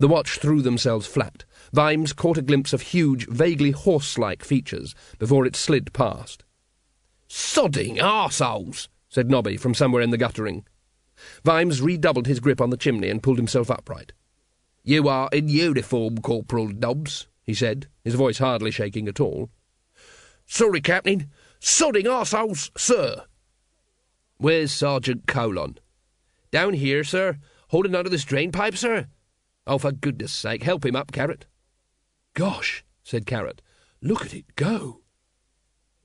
The watch threw themselves flat. Vimes caught a glimpse of huge, vaguely horse-like features before it slid past. Sodding arseholes, said Nobby from somewhere in the guttering. Vimes redoubled his grip on the chimney and pulled himself upright. You are in uniform, Corporal Nobbs, he said, his voice hardly shaking at all. Sorry, Captain. Sodding arseholes, sir. Where's Sergeant Colon? Down here, sir, holding onto this drain pipe, sir. Oh, for goodness sake, help him up, Carrot. Gosh, said Carrot, look at it go.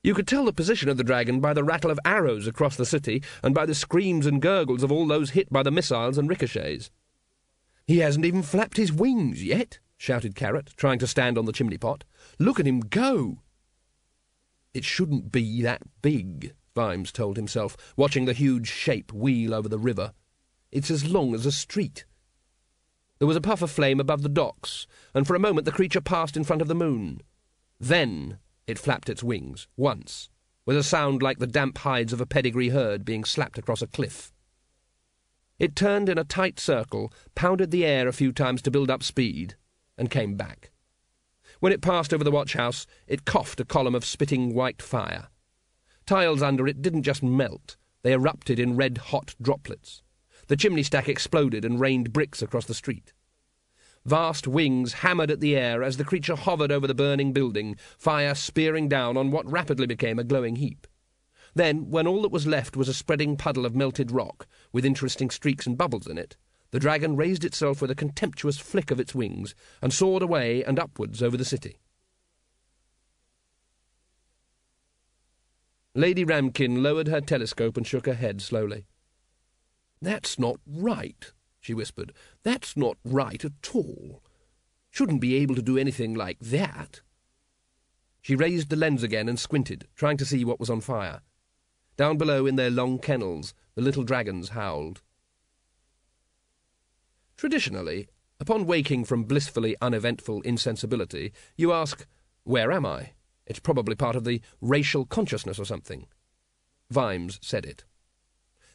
You could tell the position of the dragon by the rattle of arrows across the city and by the screams and gurgles of all those hit by the missiles and ricochets. He hasn't even flapped his wings yet, shouted Carrot, trying to stand on the chimney pot. Look at him go! It shouldn't be that big, Vimes told himself, watching the huge shape wheel over the river. It's as long as a street. There was a puff of flame above the docks, and for a moment the creature passed in front of the moon. Then it flapped its wings, once, with a sound like the damp hides of a pedigree herd being slapped across a cliff. It turned in a tight circle, pounded the air a few times to build up speed, and came back. When it passed over the watch house, it coughed a column of spitting white fire. Tiles under it didn't just melt, they erupted in red hot droplets. The chimney stack exploded and rained bricks across the street. Vast wings hammered at the air as the creature hovered over the burning building, fire spearing down on what rapidly became a glowing heap. Then, when all that was left was a spreading puddle of melted rock, with interesting streaks and bubbles in it, the dragon raised itself with a contemptuous flick of its wings and soared away and upwards over the city. Lady Ramkin lowered her telescope and shook her head slowly. That's not right, she whispered. That's not right at all. Shouldn't be able to do anything like that. She raised the lens again and squinted, trying to see what was on fire. Down below in their long kennels, the little dragons howled. Traditionally, upon waking from blissfully uneventful insensibility, you ask, Where am I? It's probably part of the racial consciousness or something. Vimes said it.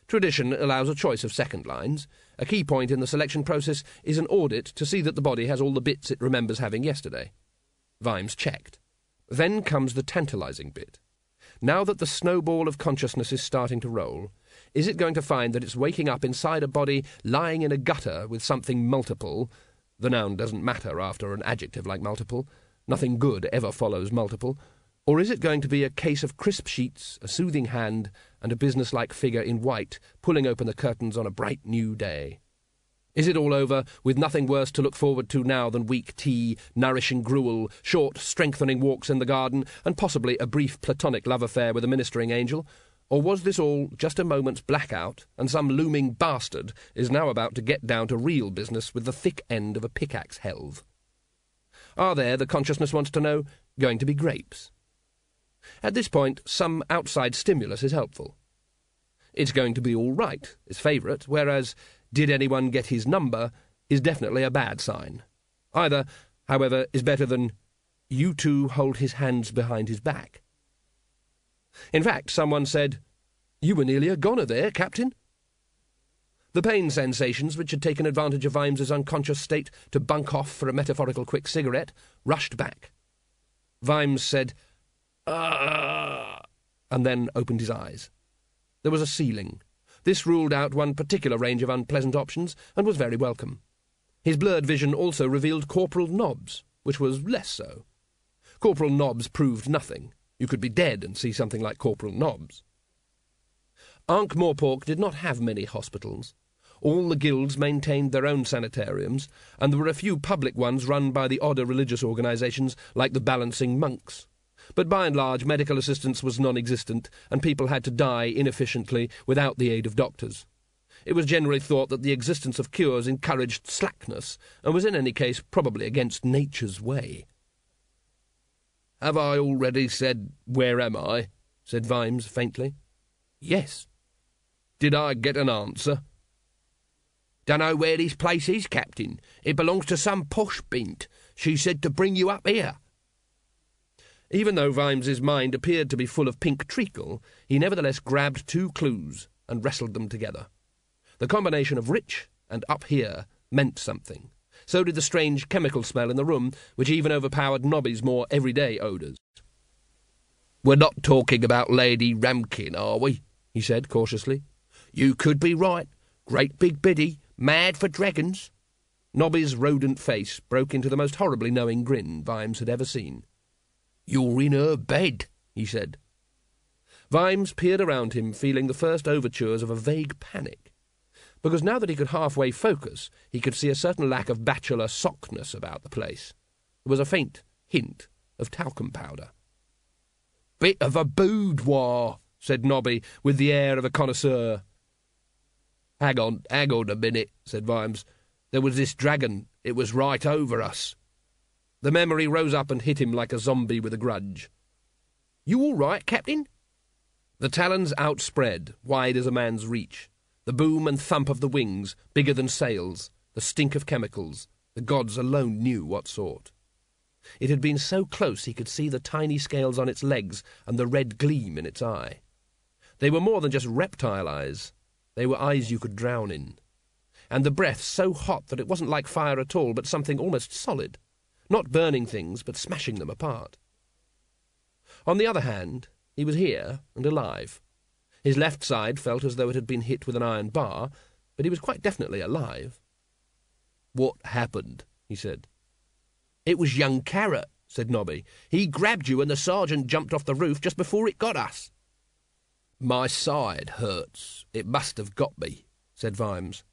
Tradition allows a choice of second lines. A key point in the selection process is an audit to see that the body has all the bits it remembers having yesterday. Vimes checked. Then comes the tantalizing bit. Now that the snowball of consciousness is starting to roll, is it going to find that it's waking up inside a body lying in a gutter with something multiple? The noun doesn't matter after an adjective like multiple. Nothing good ever follows multiple or is it going to be a case of crisp sheets, a soothing hand, and a businesslike figure in white pulling open the curtains on a bright new day? Is it all over, with nothing worse to look forward to now than weak tea, nourishing gruel, short, strengthening walks in the garden, and possibly a brief platonic love affair with a ministering angel? Or was this all just a moment's blackout, and some looming bastard is now about to get down to real business with the thick end of a pickaxe helve? Are there, the consciousness wants to know, going to be grapes? At this point, some outside stimulus is helpful. It's going to be all right is favourite, whereas did anyone get his number is definitely a bad sign. Either, however, is better than you two hold his hands behind his back. In fact, someone said, You were nearly a goner there, Captain. The pain sensations, which had taken advantage of Vimes's unconscious state to bunk off for a metaphorical quick cigarette, rushed back. Vimes said, Ah! and then opened his eyes. There was a ceiling. This ruled out one particular range of unpleasant options, and was very welcome. His blurred vision also revealed Corporal Nobbs, which was less so. Corporal Nobbs proved nothing. You could be dead and see something like Corporal Nobbs. Ankh Morpork did not have many hospitals. All the guilds maintained their own sanitariums, and there were a few public ones run by the odder religious organisations like the Balancing Monks but by and large medical assistance was non existent, and people had to die inefficiently without the aid of doctors. It was generally thought that the existence of cures encouraged slackness, and was in any case probably against nature's way. Have I already said, Where am I? said Vimes faintly. Yes. Did I get an answer? Dunno where this place is, Captain. It belongs to some posh bint. She said to bring you up here. Even though Vimes's mind appeared to be full of pink treacle, he nevertheless grabbed two clues and wrestled them together. The combination of rich and up here meant something. So did the strange chemical smell in the room, which even overpowered Nobby's more everyday odours. We're not talking about Lady Ramkin, are we? he said cautiously. You could be right. Great big biddy, mad for dragons. Nobby's rodent face broke into the most horribly knowing grin Vimes had ever seen. You're in her bed, he said. Vimes peered around him, feeling the first overtures of a vague panic. Because now that he could halfway focus, he could see a certain lack of bachelor sockness about the place. There was a faint hint of talcum powder. Bit of a boudoir, said Nobby, with the air of a connoisseur. Hang on, hang on a minute, said Vimes. There was this dragon. It was right over us. The memory rose up and hit him like a zombie with a grudge. You all right, Captain? The talons outspread, wide as a man's reach. The boom and thump of the wings, bigger than sails. The stink of chemicals. The gods alone knew what sort. It had been so close he could see the tiny scales on its legs and the red gleam in its eye. They were more than just reptile eyes. They were eyes you could drown in. And the breath so hot that it wasn't like fire at all, but something almost solid. Not burning things, but smashing them apart. On the other hand, he was here and alive. His left side felt as though it had been hit with an iron bar, but he was quite definitely alive. What happened? he said. It was young Carrot, said Nobby. He grabbed you and the sergeant jumped off the roof just before it got us. My side hurts. It must have got me, said Vimes.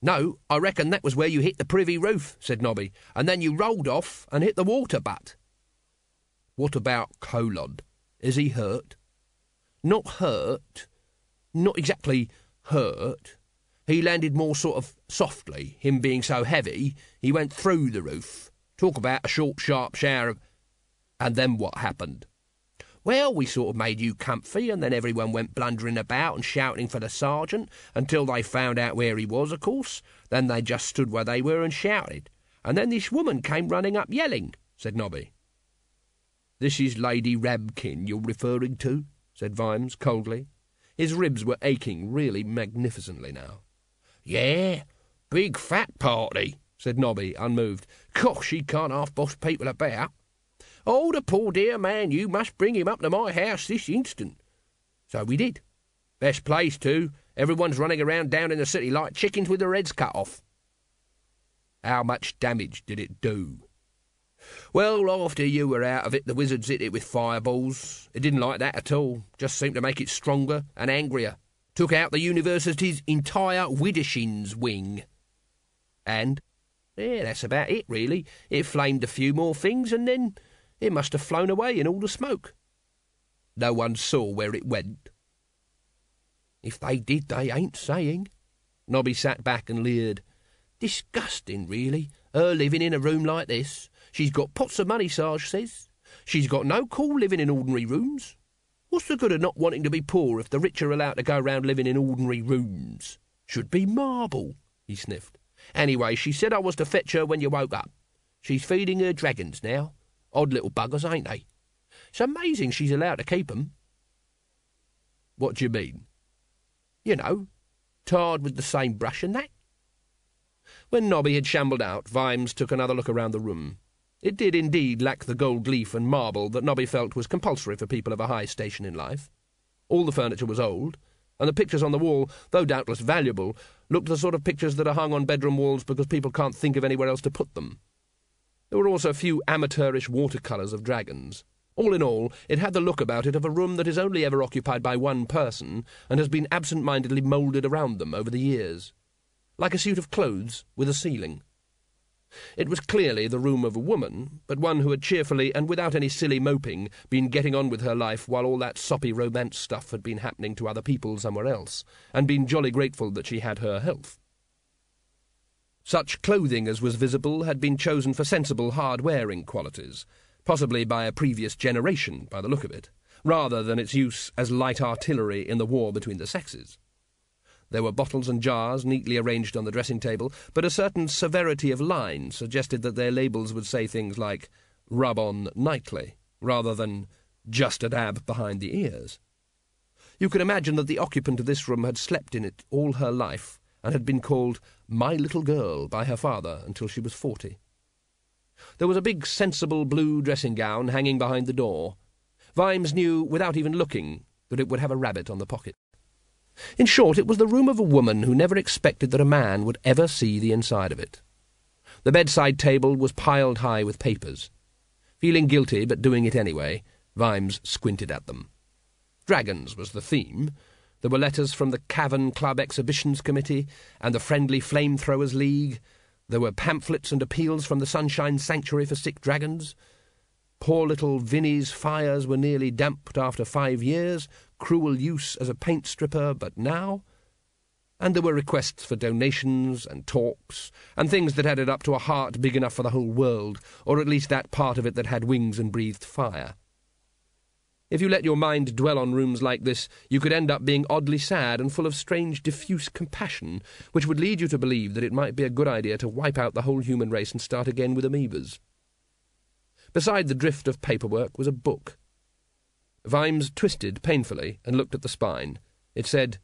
No, I reckon that was where you hit the privy roof, said Nobby, and then you rolled off and hit the water butt. What about Colon? Is he hurt? Not hurt. Not exactly hurt. He landed more sort of softly, him being so heavy, he went through the roof. Talk about a short, sharp shower of. And then what happened? Well, we sort of made you comfy, and then everyone went blundering about and shouting for the sergeant until they found out where he was, of course. Then they just stood where they were and shouted. And then this woman came running up yelling, said Nobby. This is Lady Ramkin you're referring to? said Vimes coldly. His ribs were aching really magnificently now. Yeah, big fat party, said Nobby, unmoved. Gosh, she can't half boss people about. Oh, the poor dear man, you must bring him up to my house this instant. So we did. Best place, too. Everyone's running around down in the city like chickens with their heads cut off. How much damage did it do? Well, after you were out of it, the wizards hit it with fireballs. It didn't like that at all. Just seemed to make it stronger and angrier. Took out the university's entire Widdershins wing. And yeah, that's about it, really. It flamed a few more things, and then it must have flown away in all the smoke. No one saw where it went. If they did, they ain't saying. Nobby sat back and leered. Disgusting, really, her living in a room like this. She's got pots of money, Sarge says. She's got no call living in ordinary rooms. What's the good of not wanting to be poor if the rich are allowed to go round living in ordinary rooms? Should be marble, he sniffed. Anyway, she said I was to fetch her when you woke up. She's feeding her dragons now. Odd little buggers, ain't they? It's amazing she's allowed to keep 'em. What do you mean? You know, tarred with the same brush and that. When Nobby had shambled out, Vimes took another look around the room. It did indeed lack the gold leaf and marble that Nobby felt was compulsory for people of a high station in life. All the furniture was old, and the pictures on the wall, though doubtless valuable, looked the sort of pictures that are hung on bedroom walls because people can't think of anywhere else to put them. There were also a few amateurish watercolours of dragons. All in all, it had the look about it of a room that is only ever occupied by one person and has been absent mindedly moulded around them over the years. Like a suit of clothes with a ceiling. It was clearly the room of a woman, but one who had cheerfully and without any silly moping been getting on with her life while all that soppy romance stuff had been happening to other people somewhere else, and been jolly grateful that she had her health. Such clothing as was visible had been chosen for sensible, hard-wearing qualities, possibly by a previous generation, by the look of it, rather than its use as light artillery in the war between the sexes. There were bottles and jars neatly arranged on the dressing table, but a certain severity of line suggested that their labels would say things like rub on nightly, rather than just a dab behind the ears. You can imagine that the occupant of this room had slept in it all her life, and had been called My Little Girl by her father until she was forty. There was a big, sensible blue dressing gown hanging behind the door. Vimes knew, without even looking, that it would have a rabbit on the pocket. In short, it was the room of a woman who never expected that a man would ever see the inside of it. The bedside table was piled high with papers. Feeling guilty, but doing it anyway, Vimes squinted at them. Dragons was the theme. There were letters from the Cavern Club Exhibitions Committee and the Friendly Flamethrowers League. There were pamphlets and appeals from the Sunshine Sanctuary for Sick Dragons. Poor little Vinny's fires were nearly damped after five years, cruel use as a paint stripper, but now. And there were requests for donations and talks, and things that added up to a heart big enough for the whole world, or at least that part of it that had wings and breathed fire. If you let your mind dwell on rooms like this, you could end up being oddly sad and full of strange, diffuse compassion, which would lead you to believe that it might be a good idea to wipe out the whole human race and start again with amoebas. Beside the drift of paperwork was a book. Vimes twisted painfully and looked at the spine. It said,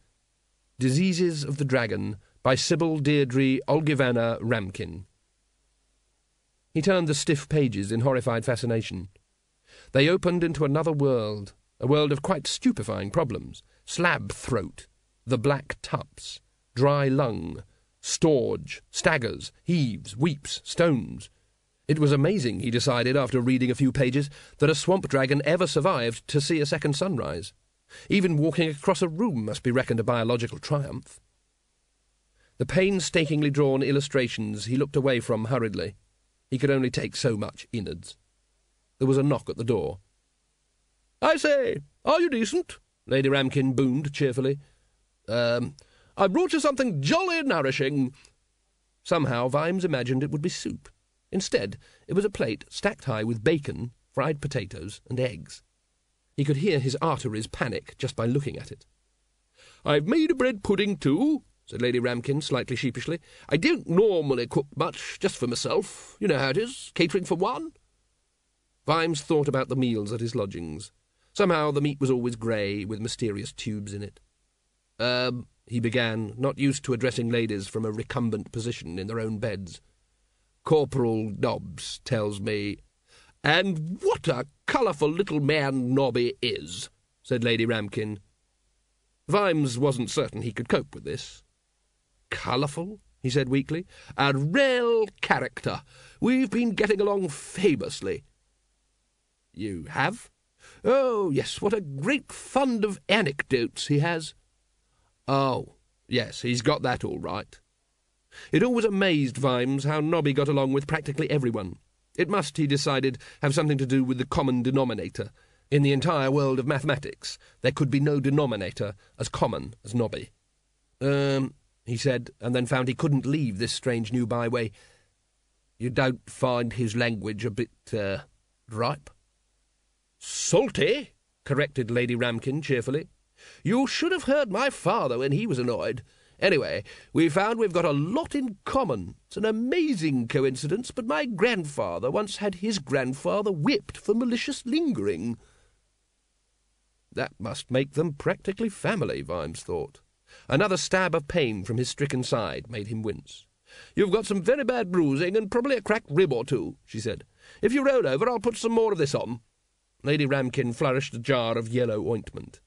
Diseases of the Dragon by Sybil Deirdre Olgivanna Ramkin. He turned the stiff pages in horrified fascination. They opened into another world, a world of quite stupefying problems. Slab throat, the black tups, dry lung, storge, staggers, heaves, weeps, stones. It was amazing, he decided after reading a few pages, that a swamp dragon ever survived to see a second sunrise. Even walking across a room must be reckoned a biological triumph. The painstakingly drawn illustrations he looked away from hurriedly. He could only take so much innards. There was a knock at the door. I say, are you decent? Lady Ramkin boomed cheerfully. Um, I brought you something jolly nourishing. Somehow Vimes imagined it would be soup. Instead, it was a plate stacked high with bacon, fried potatoes, and eggs. He could hear his arteries panic just by looking at it. I've made a bread pudding, too, said Lady Ramkin slightly sheepishly. I don't normally cook much, just for myself. You know how it is, catering for one. Vimes thought about the meals at his lodgings. Somehow the meat was always grey, with mysterious tubes in it. Um, he began, not used to addressing ladies from a recumbent position in their own beds. Corporal Nobbs tells me. And what a colourful little man Nobby is, said Lady Ramkin. Vimes wasn't certain he could cope with this. Colourful? he said weakly. A real character. We've been getting along famously. You have? Oh, yes, what a great fund of anecdotes he has. Oh, yes, he's got that all right. It always amazed Vimes how Nobby got along with practically everyone. It must, he decided, have something to do with the common denominator. In the entire world of mathematics, there could be no denominator as common as Nobby. Um, he said, and then found he couldn't leave this strange new byway. You don't find his language a bit, uh, ripe? Salty, corrected Lady Ramkin cheerfully. You should have heard my father when he was annoyed. Anyway, we found we've got a lot in common. It's an amazing coincidence, but my grandfather once had his grandfather whipped for malicious lingering. That must make them practically family, Vimes thought. Another stab of pain from his stricken side made him wince. You've got some very bad bruising and probably a cracked rib or two, she said. If you roll over, I'll put some more of this on. Lady Ramkin flourished a jar of yellow ointment.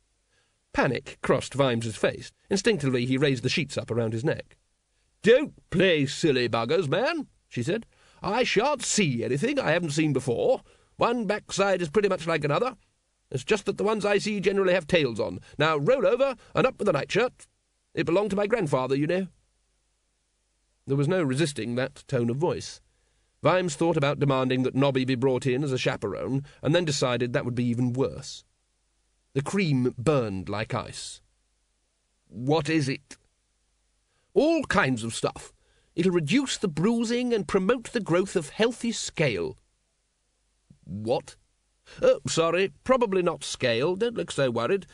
Panic crossed Vimes's face. Instinctively, he raised the sheets up around his neck. Don't play silly buggers, man, she said. I shan't see anything I haven't seen before. One backside is pretty much like another. It's just that the ones I see generally have tails on. Now roll over and up with the nightshirt. It belonged to my grandfather, you know. There was no resisting that tone of voice. Vimes thought about demanding that Nobby be brought in as a chaperone, and then decided that would be even worse. The cream burned like ice. What is it? All kinds of stuff. It'll reduce the bruising and promote the growth of healthy scale. What? Oh, sorry, probably not scale. Don't look so worried.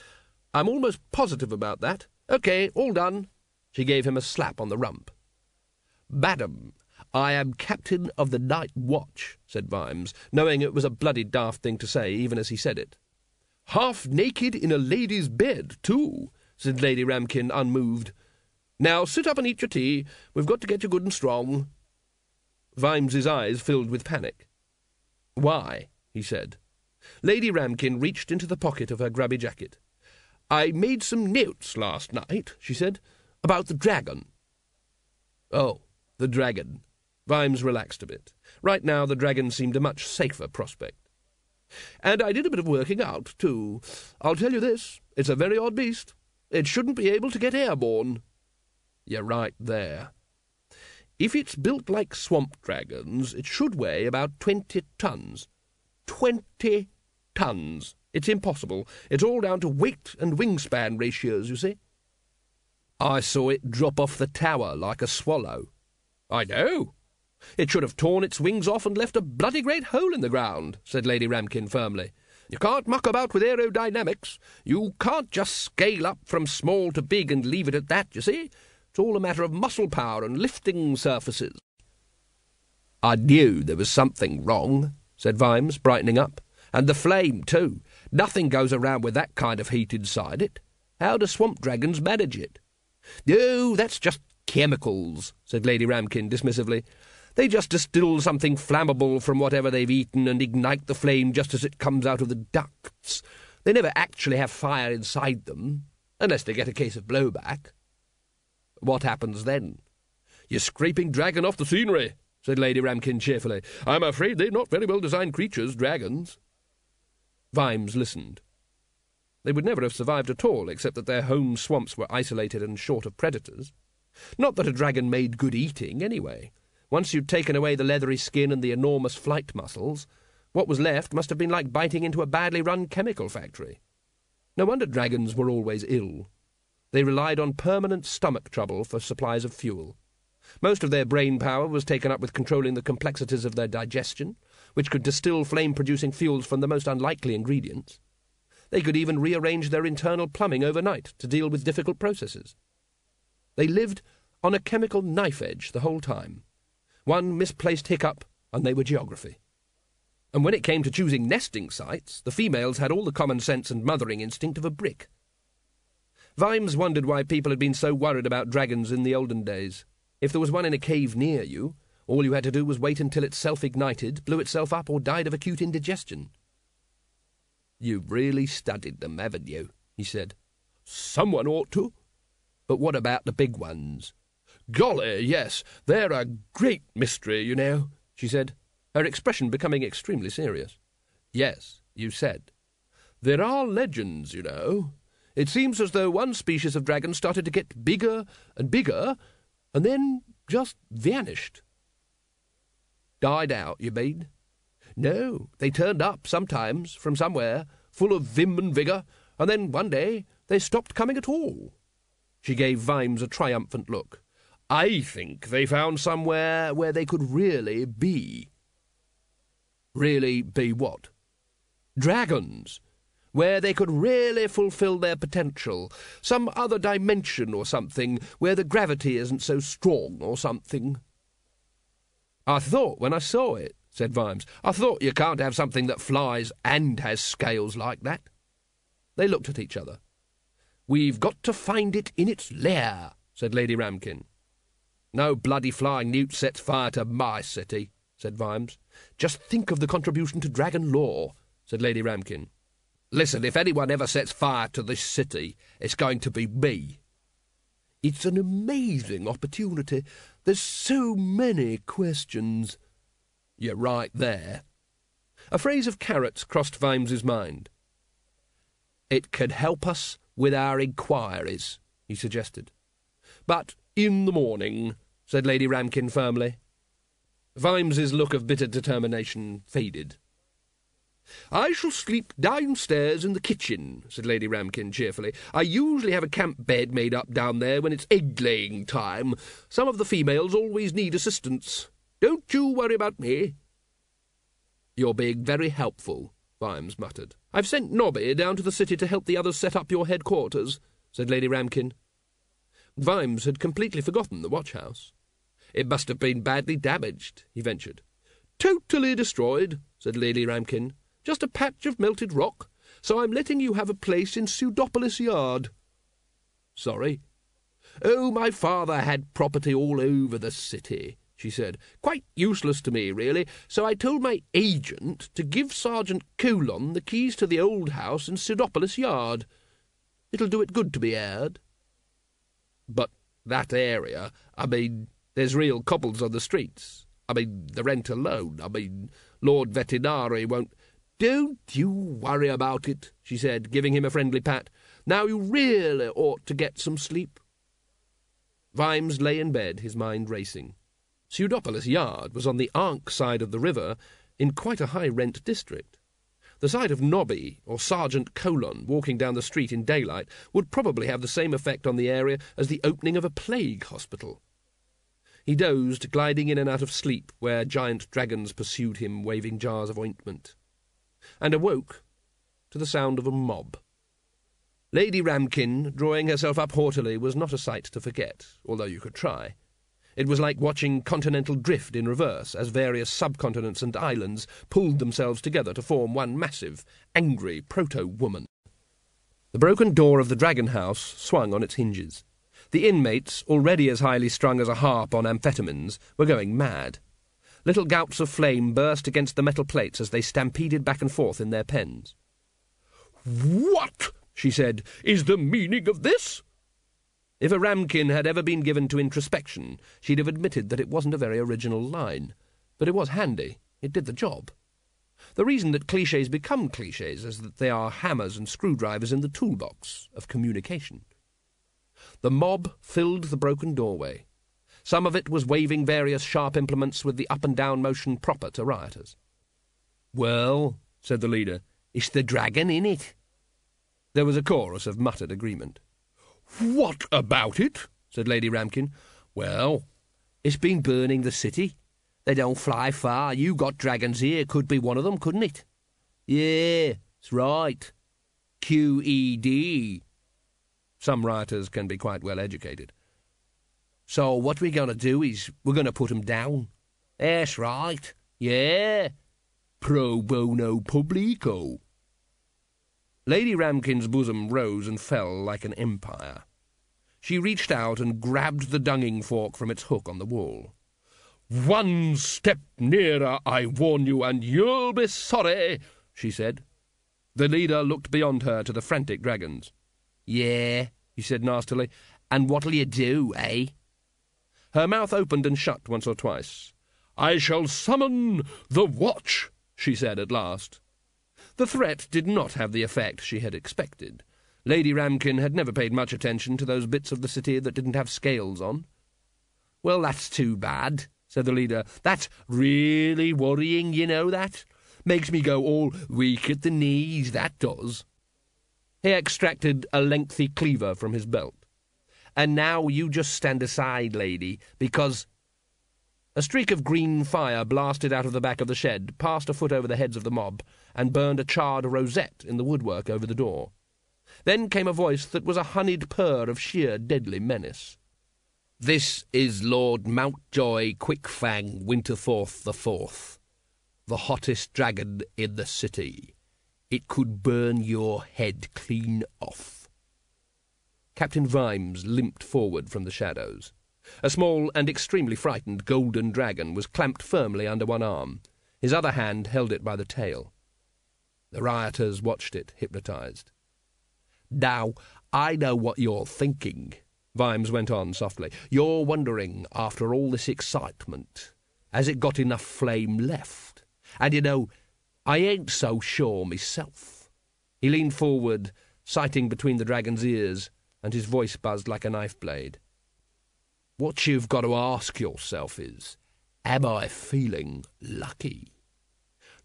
I'm almost positive about that. OK, all done. She gave him a slap on the rump. Madam, I am captain of the night watch, said Vimes, knowing it was a bloody daft thing to say, even as he said it. Half naked in a lady's bed, too, said Lady Ramkin, unmoved. Now sit up and eat your tea. We've got to get you good and strong. Vimes's eyes filled with panic. Why? he said. Lady Ramkin reached into the pocket of her grubby jacket. I made some notes last night, she said, about the dragon. Oh, the dragon. Vimes relaxed a bit. Right now, the dragon seemed a much safer prospect. And I did a bit of working out, too. I'll tell you this it's a very odd beast. It shouldn't be able to get airborne. You're right there. If it's built like swamp dragons, it should weigh about twenty tons. Twenty tons. It's impossible. It's all down to weight and wingspan ratios, you see. I saw it drop off the tower like a swallow. I know. It should have torn its wings off and left a bloody great hole in the ground, said Lady Ramkin firmly. You can't muck about with aerodynamics. You can't just scale up from small to big and leave it at that, you see. It's all a matter of muscle power and lifting surfaces. I knew there was something wrong, said Vimes, brightening up. And the flame, too. Nothing goes around with that kind of heat inside it. How do swamp dragons manage it? Oh, that's just chemicals, said Lady Ramkin dismissively. They just distill something flammable from whatever they've eaten and ignite the flame just as it comes out of the ducts. They never actually have fire inside them, unless they get a case of blowback. What happens then? You're scraping dragon off the scenery, said Lady Ramkin cheerfully. I'm afraid they're not very well designed creatures, dragons. Vimes listened. They would never have survived at all, except that their home swamps were isolated and short of predators. Not that a dragon made good eating, anyway. Once you'd taken away the leathery skin and the enormous flight muscles, what was left must have been like biting into a badly run chemical factory. No wonder dragons were always ill. They relied on permanent stomach trouble for supplies of fuel. Most of their brain power was taken up with controlling the complexities of their digestion, which could distill flame producing fuels from the most unlikely ingredients. They could even rearrange their internal plumbing overnight to deal with difficult processes. They lived on a chemical knife edge the whole time. One misplaced hiccup, and they were geography. And when it came to choosing nesting sites, the females had all the common sense and mothering instinct of a brick. Vimes wondered why people had been so worried about dragons in the olden days. If there was one in a cave near you, all you had to do was wait until it self ignited, blew itself up, or died of acute indigestion. You've really studied them, haven't you? he said. Someone ought to. But what about the big ones? Golly, yes, they're a great mystery, you know, she said, her expression becoming extremely serious. Yes, you said. There are legends, you know. It seems as though one species of dragon started to get bigger and bigger, and then just vanished. Died out, you mean? No, they turned up sometimes from somewhere, full of vim and vigour, and then one day they stopped coming at all. She gave Vimes a triumphant look. I think they found somewhere where they could really be. Really be what? Dragons where they could really fulfill their potential, some other dimension or something, where the gravity isn't so strong or something. I thought when I saw it, said Vimes, I thought you can't have something that flies and has scales like that. They looked at each other. We've got to find it in its lair, said Lady Ramkin. No bloody flying newt sets fire to my city, said Vimes. Just think of the contribution to dragon lore, said Lady Ramkin. Listen, if anyone ever sets fire to this city, it's going to be me. It's an amazing opportunity. There's so many questions. You're right there. A phrase of Carrot's crossed Vimes's mind. It could help us with our inquiries, he suggested. But in the morning, said Lady Ramkin firmly. Vimes's look of bitter determination faded. I shall sleep downstairs in the kitchen, said Lady Ramkin cheerfully. I usually have a camp bed made up down there when it's egg-laying time. Some of the females always need assistance. Don't you worry about me. You're being very helpful, Vimes muttered. I've sent Nobby down to the city to help the others set up your headquarters, said Lady Ramkin. Vimes had completely forgotten the watch-house. It must have been badly damaged, he ventured. Totally destroyed, said Lady Ramkin. Just a patch of melted rock, so I'm letting you have a place in Pseudopolis Yard. Sorry? Oh, my father had property all over the city, she said. Quite useless to me, really, so I told my agent to give Sergeant Colon the keys to the old house in Pseudopolis Yard. It'll do it good to be aired. But that area, I mean, there's real cobbles on the streets. I mean, the rent alone. I mean, Lord Vetinari won't. Don't you worry about it, she said, giving him a friendly pat. Now you really ought to get some sleep. Vimes lay in bed, his mind racing. Pseudopolis Yard was on the Ankh side of the river, in quite a high rent district. The sight of Nobby or Sergeant Colon walking down the street in daylight would probably have the same effect on the area as the opening of a plague hospital. He dozed, gliding in and out of sleep where giant dragons pursued him, waving jars of ointment, and awoke to the sound of a mob. Lady Ramkin, drawing herself up haughtily, was not a sight to forget, although you could try. It was like watching continental drift in reverse, as various subcontinents and islands pulled themselves together to form one massive, angry proto-woman. The broken door of the Dragon House swung on its hinges. The inmates, already as highly strung as a harp on amphetamines, were going mad. Little gouts of flame burst against the metal plates as they stampeded back and forth in their pens. What, she said, is the meaning of this? If a ramkin had ever been given to introspection, she'd have admitted that it wasn't a very original line. But it was handy. It did the job. The reason that cliches become cliches is that they are hammers and screwdrivers in the toolbox of communication. The mob filled the broken doorway. Some of it was waving various sharp implements with the up and down motion proper to rioters. Well, said the leader, it's the dragon in it. There was a chorus of muttered agreement. What about it? said Lady Ramkin. Well, it's been burning the city. They don't fly far. You got dragons here. Could be one of them, couldn't it? Yeah, it's right. QED. Some writers can be quite well educated. So what we're going to do is we're going to put 'em down. That's right. Yeah. Pro bono publico. Lady Ramkin's bosom rose and fell like an empire. She reached out and grabbed the dunging fork from its hook on the wall. One step nearer, I warn you, and you'll be sorry, she said. The leader looked beyond her to the frantic dragons. Yeah, he said nastily. And what'll you do, eh? Her mouth opened and shut once or twice. I shall summon the watch, she said at last. The threat did not have the effect she had expected. Lady Ramkin had never paid much attention to those bits of the city that didn't have scales on. Well, that's too bad, said the leader. That's really worrying, you know that? Makes me go all weak at the knees, that does. He extracted a lengthy cleaver from his belt. And now you just stand aside, lady, because. A streak of green fire blasted out of the back of the shed, passed a foot over the heads of the mob, and burned a charred rosette in the woodwork over the door. Then came a voice that was a honeyed purr of sheer deadly menace. This is Lord Mountjoy Quickfang Winterforth the Fourth, the hottest dragon in the city. It could burn your head clean off. Captain Vimes limped forward from the shadows. A small and extremely frightened golden dragon was clamped firmly under one arm. His other hand held it by the tail. The rioters watched it, hypnotized. Now, I know what you're thinking, Vimes went on softly. You're wondering, after all this excitement, has it got enough flame left? And you know, I ain't so sure myself. He leaned forward, sighting between the dragon's ears, and his voice buzzed like a knife blade. What you've got to ask yourself is, am I feeling lucky?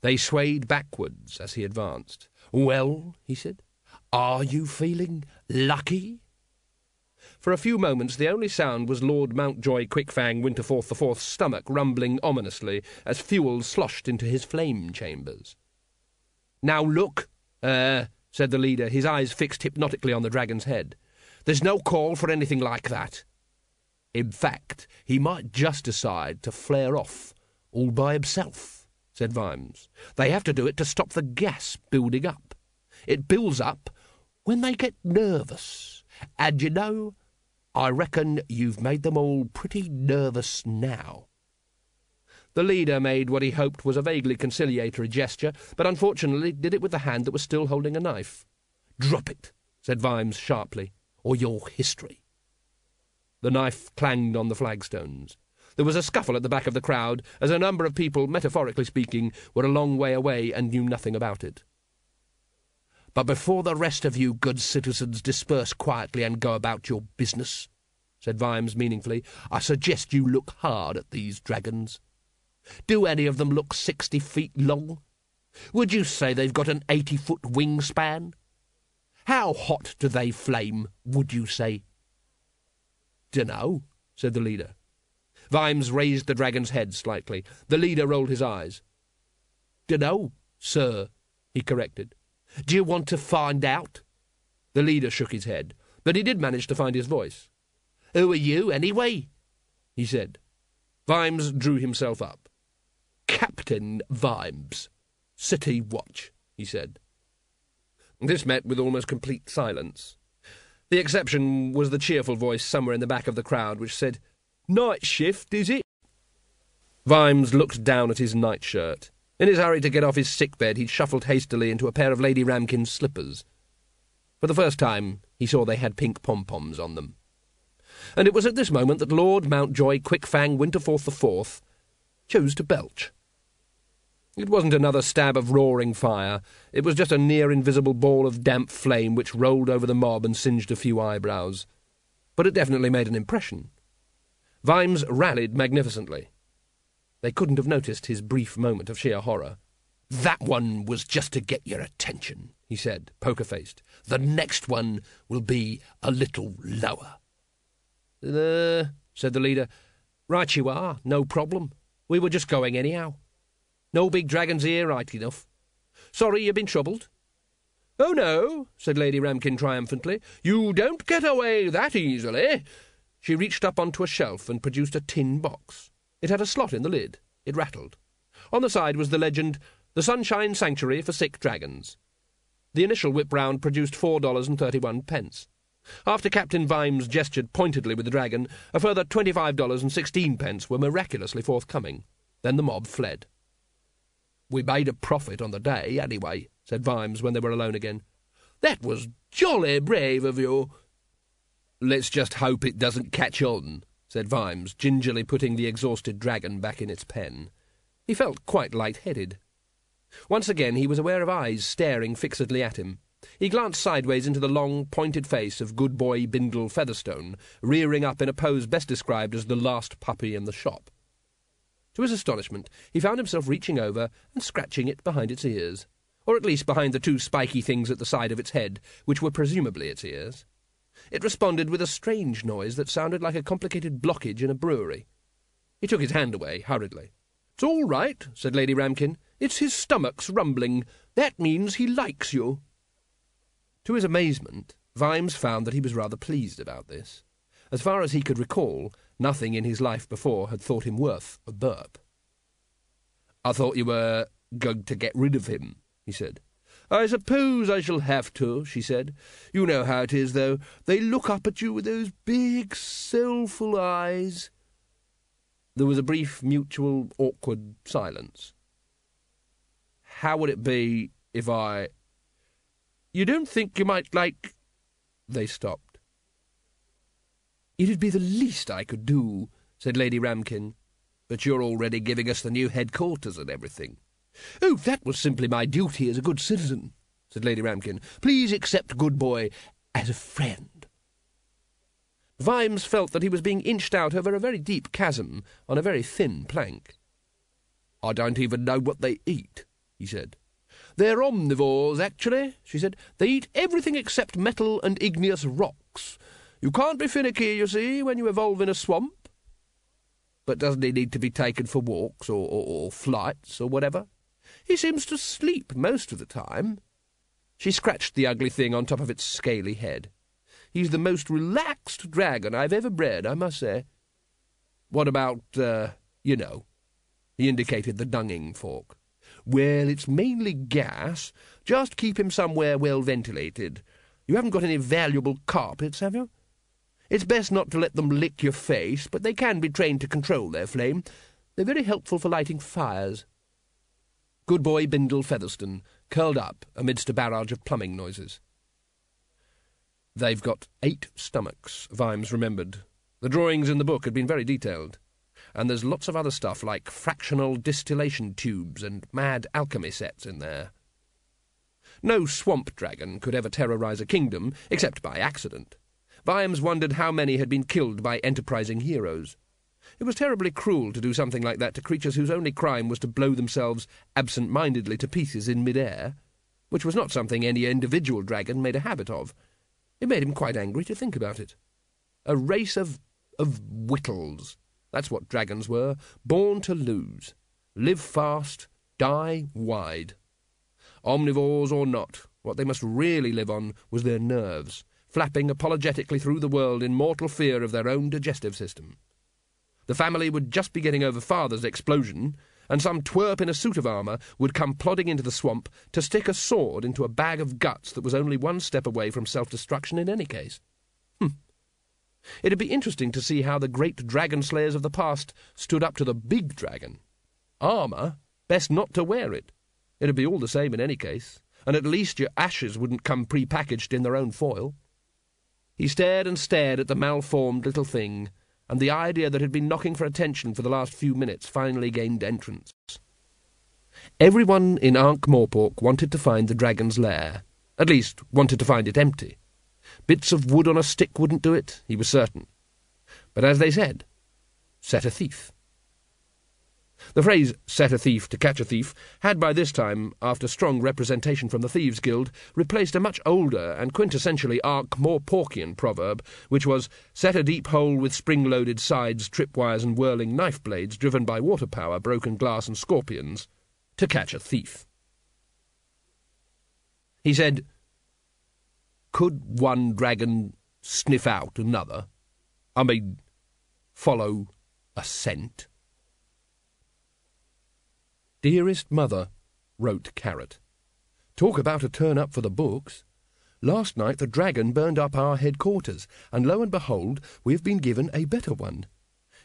They swayed backwards as he advanced. Well, he said, are you feeling lucky? For a few moments the only sound was Lord Mountjoy Quickfang Winterforth Fourth's stomach rumbling ominously as fuel sloshed into his flame chambers. Now look, uh, said the leader, his eyes fixed hypnotically on the dragon's head. There's no call for anything like that. In fact, he might just decide to flare off all by himself, said Vimes. They have to do it to stop the gas building up. It builds up when they get nervous. And you know, I reckon you've made them all pretty nervous now. The leader made what he hoped was a vaguely conciliatory gesture, but unfortunately did it with the hand that was still holding a knife. Drop it, said Vimes sharply, or your history. The knife clanged on the flagstones. There was a scuffle at the back of the crowd, as a number of people, metaphorically speaking, were a long way away and knew nothing about it. But before the rest of you good citizens disperse quietly and go about your business, said Vimes meaningfully, I suggest you look hard at these dragons. Do any of them look sixty feet long? Would you say they've got an eighty-foot wingspan? How hot do they flame, would you say? Dunno, said the leader. Vimes raised the dragon's head slightly. The leader rolled his eyes. Dunno, sir, he corrected. Do you want to find out? The leader shook his head, but he did manage to find his voice. Who are you, anyway? he said. Vimes drew himself up. Captain Vimes, City Watch, he said. This met with almost complete silence. The exception was the cheerful voice somewhere in the back of the crowd which said, Night shift, is it? Vimes looked down at his nightshirt. In his hurry to get off his sick bed, he'd shuffled hastily into a pair of Lady Ramkin's slippers. For the first time, he saw they had pink pom-poms on them. And it was at this moment that Lord Mountjoy Quickfang Winterforth Fourth chose to belch. It wasn't another stab of roaring fire. It was just a near invisible ball of damp flame which rolled over the mob and singed a few eyebrows. But it definitely made an impression. Vimes rallied magnificently. They couldn't have noticed his brief moment of sheer horror. That one was just to get your attention, he said, poker faced. The next one will be a little lower. Uh, said the leader. Right you are, no problem. We were just going anyhow. No big dragons here, right enough. Sorry you've been troubled. Oh, no, said Lady Ramkin triumphantly. You don't get away that easily. She reached up onto a shelf and produced a tin box. It had a slot in the lid. It rattled. On the side was the legend, The Sunshine Sanctuary for Sick Dragons. The initial whip round produced four dollars and thirty-one pence. After Captain Vimes gestured pointedly with the dragon, a further twenty-five dollars and sixteen pence were miraculously forthcoming. Then the mob fled. We made a profit on the day, anyway, said Vimes when they were alone again. That was jolly brave of you. Let's just hope it doesn't catch on, said Vimes, gingerly putting the exhausted dragon back in its pen. He felt quite light-headed. Once again he was aware of eyes staring fixedly at him. He glanced sideways into the long, pointed face of good boy Bindle Featherstone, rearing up in a pose best described as the last puppy in the shop. To his astonishment, he found himself reaching over and scratching it behind its ears, or at least behind the two spiky things at the side of its head, which were presumably its ears. It responded with a strange noise that sounded like a complicated blockage in a brewery. He took his hand away hurriedly. It's all right, said Lady Ramkin. It's his stomach's rumbling. That means he likes you. To his amazement, Vimes found that he was rather pleased about this. As far as he could recall, Nothing in his life before had thought him worth a burp. I thought you were going to get rid of him, he said. I suppose I shall have to, she said. You know how it is, though. They look up at you with those big, soulful eyes. There was a brief, mutual, awkward silence. How would it be if I... You don't think you might like... They stopped. It'd be the least I could do, said Lady Ramkin. But you're already giving us the new headquarters and everything. Oh, that was simply my duty as a good citizen, said Lady Ramkin. Please accept Good Boy as a friend. Vimes felt that he was being inched out over a very deep chasm on a very thin plank. I don't even know what they eat, he said. They're omnivores, actually, she said. They eat everything except metal and igneous rocks. You can't be finicky, you see, when you evolve in a swamp. But doesn't he need to be taken for walks or, or, or flights or whatever? He seems to sleep most of the time. She scratched the ugly thing on top of its scaly head. He's the most relaxed dragon I've ever bred, I must say. What about, uh, you know? He indicated the dunging fork. Well, it's mainly gas. Just keep him somewhere well ventilated. You haven't got any valuable carpets, have you? It's best not to let them lick your face, but they can be trained to control their flame. They're very helpful for lighting fires. Good boy Bindle Featherstone curled up amidst a barrage of plumbing noises. They've got eight stomachs, Vimes remembered. The drawings in the book had been very detailed. And there's lots of other stuff like fractional distillation tubes and mad alchemy sets in there. No swamp dragon could ever terrorize a kingdom, except by accident. Vimes wondered how many had been killed by enterprising heroes. It was terribly cruel to do something like that to creatures whose only crime was to blow themselves absent-mindedly to pieces in mid-air, which was not something any individual dragon made a habit of. It made him quite angry to think about it. A race of... of whittles. That's what dragons were, born to lose. Live fast, die wide. Omnivores or not, what they must really live on was their nerves, flapping apologetically through the world in mortal fear of their own digestive system. The family would just be getting over father's explosion, and some twerp in a suit of armour would come plodding into the swamp to stick a sword into a bag of guts that was only one step away from self-destruction in any case. Hm. It'd be interesting to see how the great dragon slayers of the past stood up to the big dragon. Armour? Best not to wear it. It'd be all the same in any case, and at least your ashes wouldn't come pre-packaged in their own foil. He stared and stared at the malformed little thing, and the idea that had been knocking for attention for the last few minutes finally gained entrance. Everyone in Ankh-Morpork wanted to find the dragon's lair, at least wanted to find it empty. Bits of wood on a stick wouldn't do it, he was certain. But as they said, set a thief. The phrase set a thief to catch a thief had by this time, after strong representation from the Thieves' Guild, replaced a much older and quintessentially Ankh-Morporkian proverb, which was set a deep hole with spring-loaded sides, tripwires and whirling knife blades driven by water power, broken glass and scorpions, to catch a thief. He said, Could one dragon sniff out another? I mean, follow a scent? Dearest Mother, wrote Carrot. Talk about a turn up for the books. Last night the dragon burned up our headquarters, and lo and behold, we have been given a better one.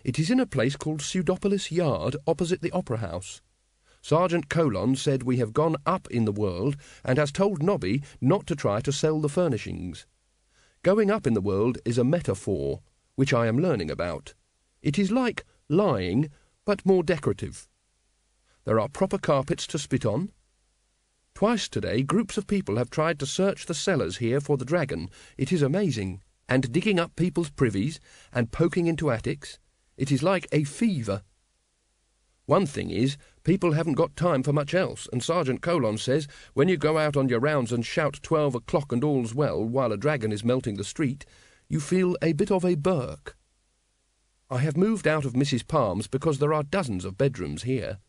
It is in a place called Pseudopolis Yard, opposite the Opera House. Sergeant Colon said we have gone up in the world, and has told Nobby not to try to sell the furnishings. Going up in the world is a metaphor, which I am learning about. It is like lying, but more decorative. There are proper carpets to spit on. Twice today, groups of people have tried to search the cellars here for the dragon. It is amazing. And digging up people's privies and poking into attics. It is like a fever. One thing is, people haven't got time for much else, and Sergeant Colon says when you go out on your rounds and shout twelve o'clock and all's well while a dragon is melting the street, you feel a bit of a Berk. I have moved out of Mrs. Palm's because there are dozens of bedrooms here.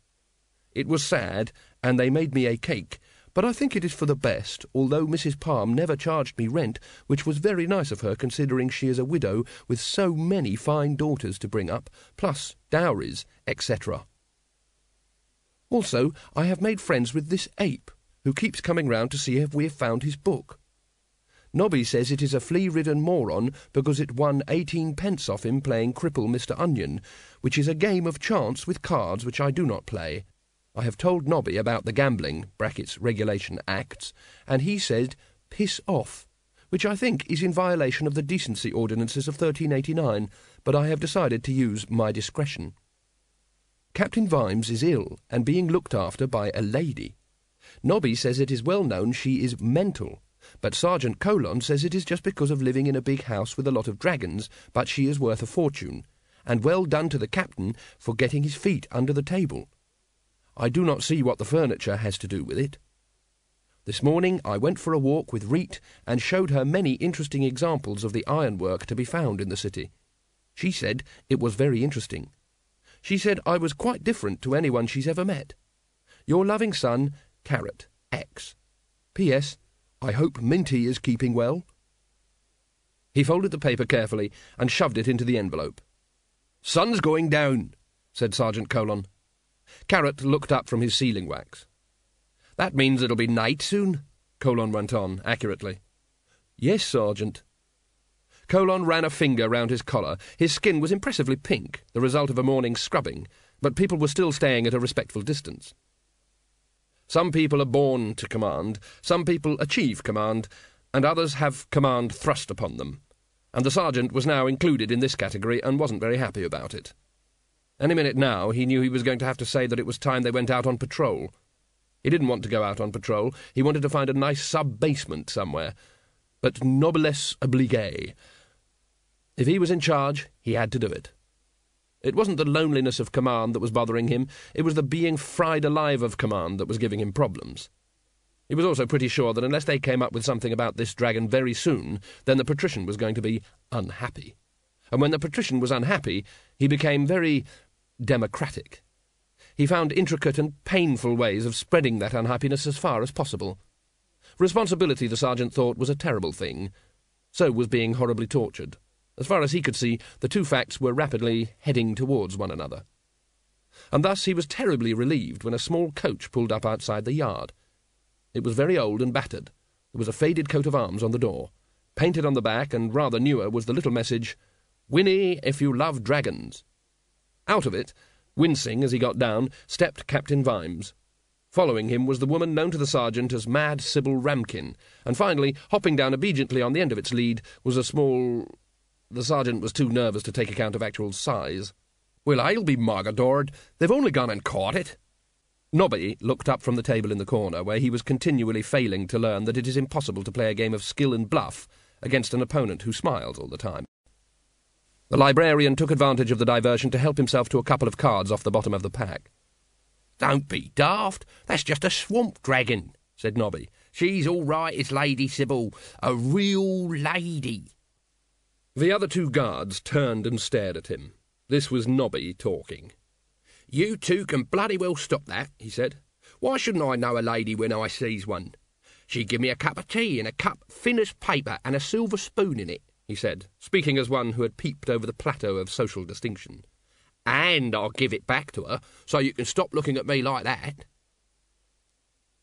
It was sad, and they made me a cake, but I think it is for the best, although Mrs. Palm never charged me rent, which was very nice of her considering she is a widow with so many fine daughters to bring up, plus dowries, etc. Also, I have made friends with this ape, who keeps coming round to see if we have found his book. Nobby says it is a flea-ridden moron because it won eighteen pence off him playing Cripple Mr. Onion, which is a game of chance with cards which I do not play. I have told Nobby about the Gambling brackets Regulation Acts, and he said, piss off, which I think is in violation of the Decency Ordinances of 1389, but I have decided to use my discretion. Captain Vimes is ill and being looked after by a lady. Nobby says it is well known she is mental, but Sergeant Colon says it is just because of living in a big house with a lot of dragons, but she is worth a fortune, and well done to the captain for getting his feet under the table. I do not see what the furniture has to do with it. This morning I went for a walk with Reet and showed her many interesting examples of the ironwork to be found in the city. She said it was very interesting. She said I was quite different to anyone she's ever met. Your loving son, Carrot, X. P.S. I hope Minty is keeping well. He folded the paper carefully and shoved it into the envelope. Sun's going down, said Sergeant Colon. Carrot looked up from his sealing wax. That means it'll be night soon, Colon went on, accurately. Yes, Sergeant. Colon ran a finger round his collar. His skin was impressively pink, the result of a morning's scrubbing, but people were still staying at a respectful distance. Some people are born to command, some people achieve command, and others have command thrust upon them. And the sergeant was now included in this category and wasn't very happy about it. Any minute now, he knew he was going to have to say that it was time they went out on patrol. He didn't want to go out on patrol. He wanted to find a nice sub-basement somewhere. But noblesse oblige. If he was in charge, he had to do it. It wasn't the loneliness of command that was bothering him, it was the being fried alive of command that was giving him problems. He was also pretty sure that unless they came up with something about this dragon very soon, then the patrician was going to be unhappy. And when the patrician was unhappy, he became very democratic. He found intricate and painful ways of spreading that unhappiness as far as possible. Responsibility, the sergeant thought, was a terrible thing. So was being horribly tortured. As far as he could see, the two facts were rapidly heading towards one another. And thus he was terribly relieved when a small coach pulled up outside the yard. It was very old and battered. There was a faded coat of arms on the door. Painted on the back, and rather newer, was the little message, Whinny, if you love dragons. Out of it, wincing as he got down, stepped Captain Vimes. Following him was the woman known to the sergeant as Mad Sybil Ramkin, and finally, hopping down obediently on the end of its lead, was a small the sergeant was too nervous to take account of actual size. Well, I'll be mogadored. They've only gone and caught it. Nobby looked up from the table in the corner, where he was continually failing to learn that it is impossible to play a game of skill and bluff against an opponent who smiles all the time. The librarian took advantage of the diversion to help himself to a couple of cards off the bottom of the pack. Don't be daft. That's just a swamp dragon, said Nobby. She's all right as Lady Sybil, a real lady. The other two guards turned and stared at him. This was Nobby talking. You two can bloody well stop that, he said. Why shouldn't I know a lady when I sees one? She'd give me a cup of tea in a cup thin as paper and a silver spoon in it, he said, speaking as one who had peeped over the plateau of social distinction. And I'll give it back to her, so you can stop looking at me like that.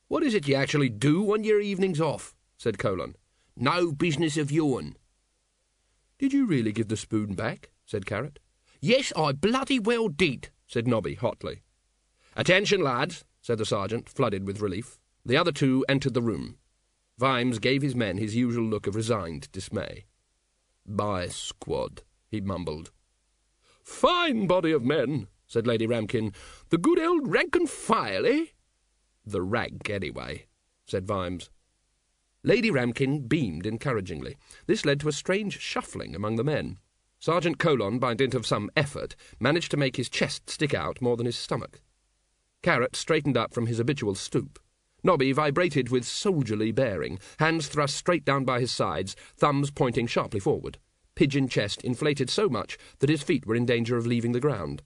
What is it you actually do on your evenings off? said Colon. No business of yourn. Did you really give the spoon back? said Carrot. Yes, I bloody well did, said Nobby hotly. Attention, lads, said the sergeant, flooded with relief. The other two entered the room. Vimes gave his men his usual look of resigned dismay. By squad, he mumbled. Fine body of men, said Lady Ramkin. The good old rank and file, eh? The rank, anyway, said Vimes. Lady Ramkin beamed encouragingly. This led to a strange shuffling among the men. Sergeant Colon, by dint of some effort, managed to make his chest stick out more than his stomach. Carrot straightened up from his habitual stoop. Nobby vibrated with soldierly bearing, hands thrust straight down by his sides, thumbs pointing sharply forward. Pigeon chest inflated so much that his feet were in danger of leaving the ground.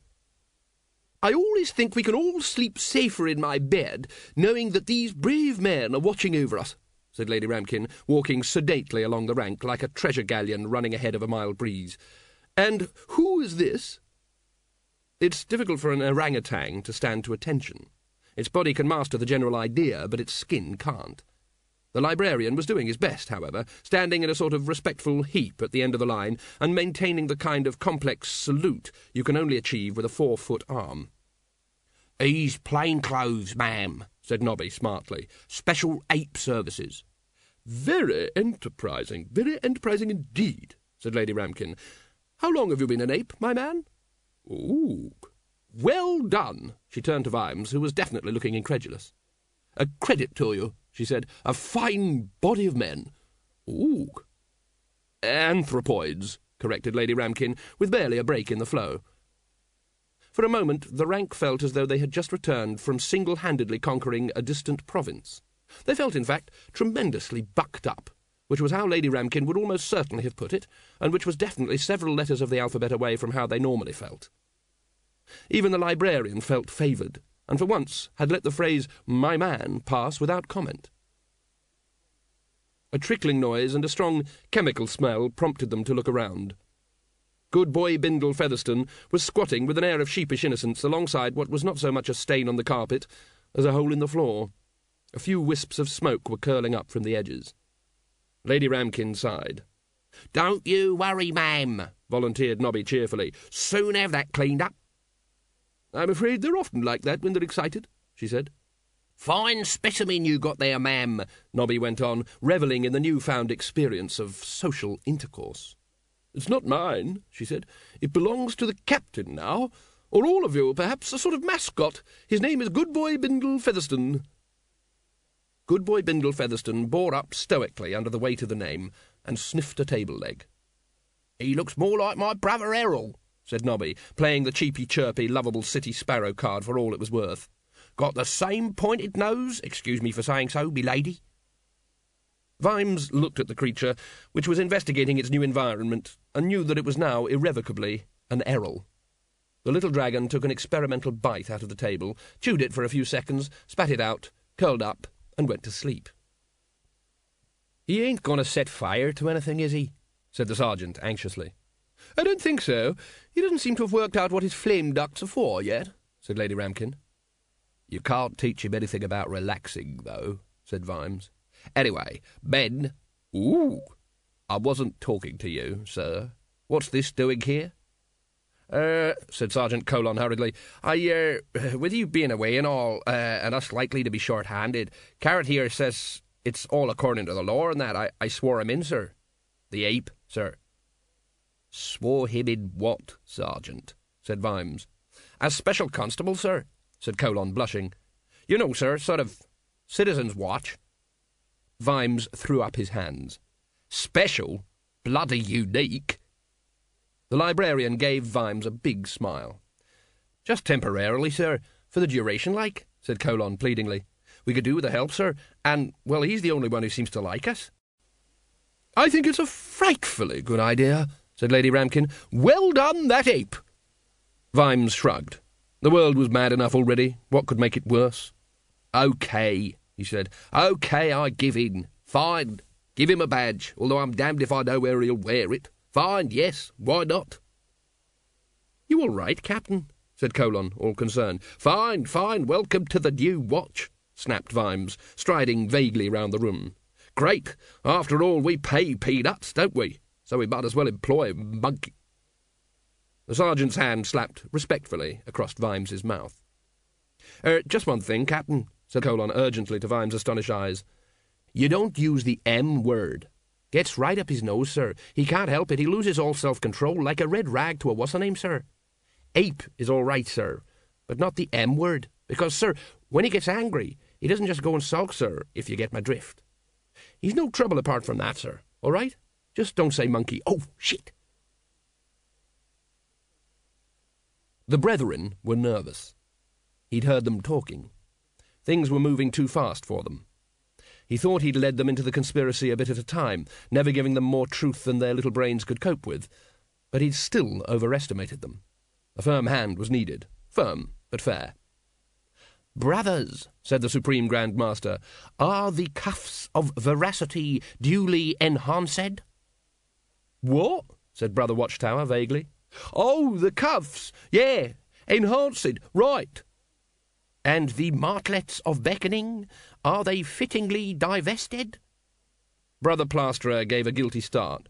I always think we can all sleep safer in my bed, knowing that these brave men are watching over us, said Lady Ramkin, walking sedately along the rank like a treasure galleon running ahead of a mild breeze. And who is this? It's difficult for an orangutan to stand to attention. Its body can master the general idea, but its skin can't. The librarian was doing his best, however, standing in a sort of respectful heap at the end of the line and maintaining the kind of complex salute you can only achieve with a four-foot arm. He's plain clothes, ma'am, said Nobby smartly. Special ape services. Very enterprising, very enterprising indeed, said Lady Ramkin. How long have you been an ape, my man? Ooh. Well done. She turned to Vimes, who was definitely looking incredulous. A credit to you, she said. A fine body of men. Ooh. Anthropoids, corrected Lady Ramkin, with barely a break in the flow. For a moment, the rank felt as though they had just returned from single handedly conquering a distant province. They felt, in fact, tremendously bucked up, which was how Lady Ramkin would almost certainly have put it, and which was definitely several letters of the alphabet away from how they normally felt. Even the librarian felt favoured, and for once had let the phrase, my man, pass without comment. A trickling noise and a strong chemical smell prompted them to look around. Good boy Bindle Featherstone was squatting with an air of sheepish innocence alongside what was not so much a stain on the carpet as a hole in the floor. A few wisps of smoke were curling up from the edges. Lady Ramkin sighed. Don't you worry, ma'am, volunteered Nobby cheerfully. Soon have that cleaned up. I'm afraid they're often like that when they're excited, she said. Fine specimen you got there, ma'am, Nobby went on, revelling in the new-found experience of social intercourse. It's not mine, she said. It belongs to the captain now, or all of you, perhaps, a sort of mascot. His name is Goodboy Bindle Featherstone. Goodboy Bindle Featherstone bore up stoically under the weight of the name and sniffed a table leg. He looks more like my brother Errol, said Nobby, playing the cheapy, chirpy, lovable city sparrow card for all it was worth. Got the same pointed nose, excuse me for saying so, me lady. Vimes looked at the creature, which was investigating its new environment, and knew that it was now irrevocably an Errol. The little dragon took an experimental bite out of the table, chewed it for a few seconds, spat it out, curled up, and went to sleep. He ain't going to set fire to anything, is he? said the sergeant anxiously. I don't think so. He doesn't seem to have worked out what his flame ducts are for yet, said Lady Ramkin. You can't teach him anything about relaxing, though, said Vimes. Anyway, Ben. Ooh. I wasn't talking to you, sir. What's this doing here? Uh, said Sergeant Colon hurriedly, I, uh, with you being away and all, uh, and us likely to be short-handed, Carrot here says it's all according to the law and that. I, I swore him in, sir. The ape, sir. Swore him in what, Sergeant? said Vimes. As special constable, sir, said Colon, blushing. You know, sir, sort of citizen's watch. Vimes threw up his hands. Special? Bloody unique. The librarian gave Vimes a big smile. Just temporarily, sir, for the duration, like, said Colon pleadingly. We could do with the help, sir, and, well, he's the only one who seems to like us. I think it's a frightfully good idea, said Lady Ramkin. Well done, that ape. Vimes shrugged. The world was mad enough already. What could make it worse? OK, he said. OK, I give in. Fine. Give him a badge, although I'm damned if I know where he'll wear it. Fine, yes, why not? You all right, Captain? said Colon, all concerned. Fine, fine, welcome to the new watch, snapped Vimes, striding vaguely round the room. Great. After all, we pay peanuts, don't we? So we might as well employ monkey. The sergeant's hand slapped respectfully across Vimes's mouth. Er, just one thing, Captain, said Colon urgently to Vimes's astonished eyes. You don't use the M word. Gets right up his nose, sir. He can't help it. He loses all self-control, like a red rag to a what's-a-name, sir. Ape is all right, sir, but not the M word. Because, sir, when he gets angry, he doesn't just go and sulk, sir, if you get my drift. He's no trouble apart from that, sir. All right? Just don't say monkey. Oh, shit. The brethren were nervous. He'd heard them talking. Things were moving too fast for them. He thought he'd led them into the conspiracy a bit at a time, never giving them more truth than their little brains could cope with. But he'd still overestimated them. A firm hand was needed. Firm, but fair. Brothers, said the Supreme Grand Master, are the cuffs of veracity duly enhanced? What? said Brother Watchtower vaguely. Oh, the cuffs. Yeah, enhanced. Right. And the martlets of beckoning, are they fittingly divested? Brother Plasterer gave a guilty start.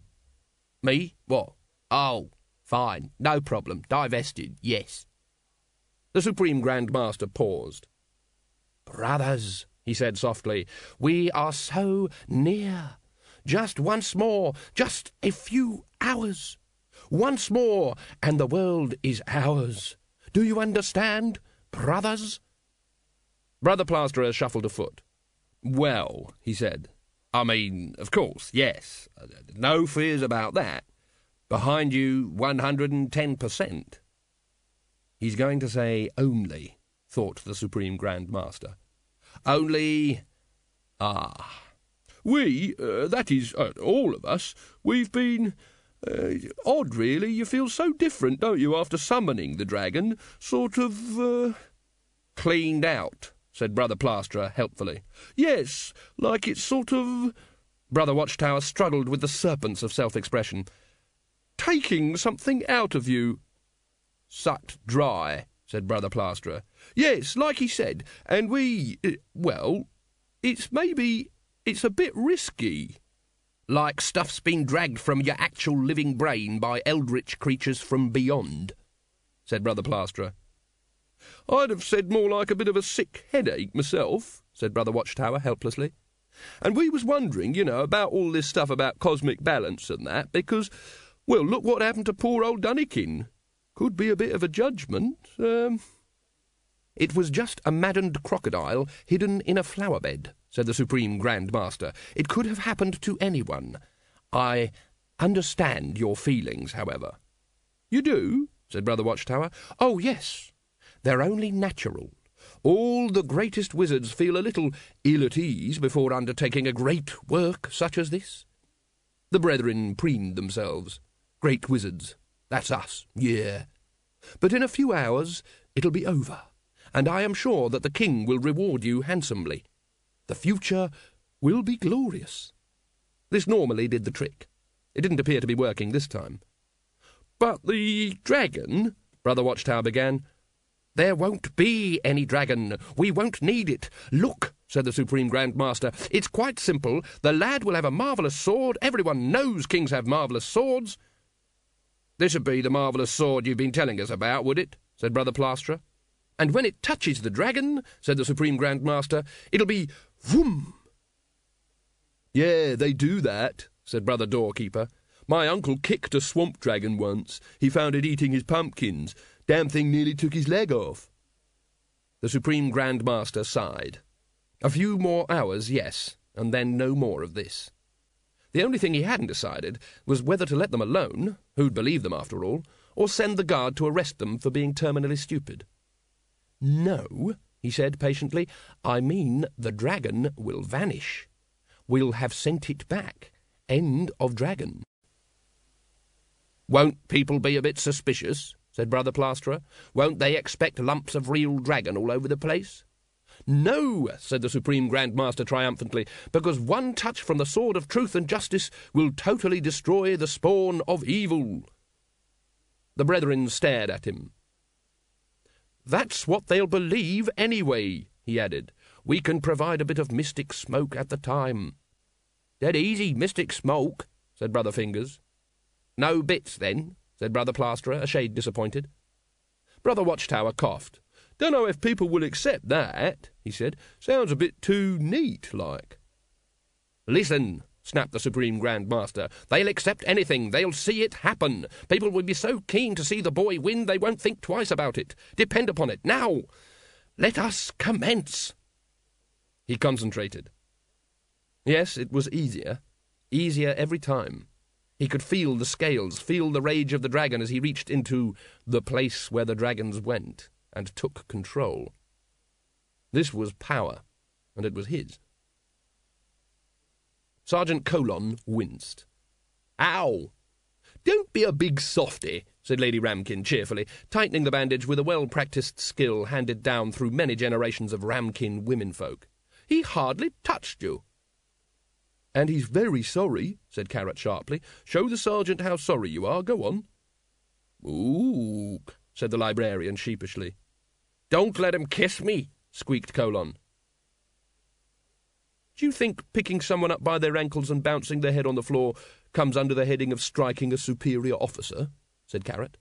Me? What? Oh, fine. No problem. Divested, yes. The Supreme Grand Master paused. Brothers, he said softly, we are so near. Just once more, just a few hours. Once more, and the world is ours. Do you understand, brothers? Brother Plasterer shuffled a foot. Well, he said, I mean, of course, yes. No fears about that. Behind you 110%. He's going to say only, thought the Supreme Grand Master. Only. Ah. We, uh, that is, uh, all of us, we've been. Uh, odd, really. You feel so different, don't you, after summoning the dragon? Sort of. Uh, cleaned out said Brother Plasterer helpfully. Yes, like it's sort of. Brother Watchtower struggled with the serpents of self expression. Taking something out of you. Sucked dry, said Brother Plasterer. Yes, like he said, and we. Uh, well, it's maybe. It's a bit risky. like stuff's been dragged from your actual living brain by eldritch creatures from beyond, said Brother Plasterer. I'd have said more like a bit of a sick headache myself, said Brother Watchtower helplessly. And we was wondering, you know, about all this stuff about cosmic balance and that, because, well, look what happened to poor old Dunnikin. Could be a bit of a judgment. Um... It was just a maddened crocodile hidden in a flower bed, said the Supreme Grand Master. It could have happened to anyone. I understand your feelings, however. You do? said Brother Watchtower. Oh, yes. They're only natural. All the greatest wizards feel a little ill at ease before undertaking a great work such as this. The brethren preened themselves. Great wizards. That's us. Yeah. But in a few hours it'll be over, and I am sure that the king will reward you handsomely. The future will be glorious. This normally did the trick. It didn't appear to be working this time. But the dragon, Brother Watchtower began. There won't be any dragon. We won't need it. Look, said the Supreme Grand Master. It's quite simple. The lad will have a marvellous sword. Everyone knows kings have marvellous swords. This'd be the marvellous sword you've been telling us about, would it? said Brother Plasterer. And when it touches the dragon, said the Supreme Grand Master, it'll be vroom. Yeah, they do that, said Brother Doorkeeper. My uncle kicked a swamp dragon once. He found it eating his pumpkins. Damn thing nearly took his leg off. The Supreme Grand Master sighed. A few more hours, yes, and then no more of this. The only thing he hadn't decided was whether to let them alone, who'd believe them after all, or send the guard to arrest them for being terminally stupid. No, he said patiently, I mean the dragon will vanish. We'll have sent it back. End of dragon. Won't people be a bit suspicious? said Brother Plasterer. Won't they expect lumps of real dragon all over the place? No, said the Supreme Grand Master triumphantly, because one touch from the sword of truth and justice will totally destroy the spawn of evil. The brethren stared at him. That's what they'll believe anyway, he added. We can provide a bit of mystic smoke at the time. Dead easy, mystic smoke, said Brother Fingers. No bits, then, said Brother Plasterer, a shade disappointed. Brother Watchtower coughed. Don't know if people will accept that, he said. Sounds a bit too neat, like. Listen, snapped the Supreme Grand Master. They'll accept anything. They'll see it happen. People will be so keen to see the boy win they won't think twice about it. Depend upon it. Now, let us commence. He concentrated. Yes, it was easier. Easier every time. He could feel the scales, feel the rage of the dragon as he reached into the place where the dragons went and took control. This was power, and it was his. Sergeant Colon winced. Ow! Don't be a big softy, said Lady Ramkin cheerfully, tightening the bandage with a well practised skill handed down through many generations of Ramkin womenfolk. He hardly touched you. And he's very sorry, said Carrot sharply. Show the sergeant how sorry you are. Go on. Ooh, said the librarian sheepishly. Don't let him kiss me, squeaked Colon. Do you think picking someone up by their ankles and bouncing their head on the floor comes under the heading of striking a superior officer? said Carrot.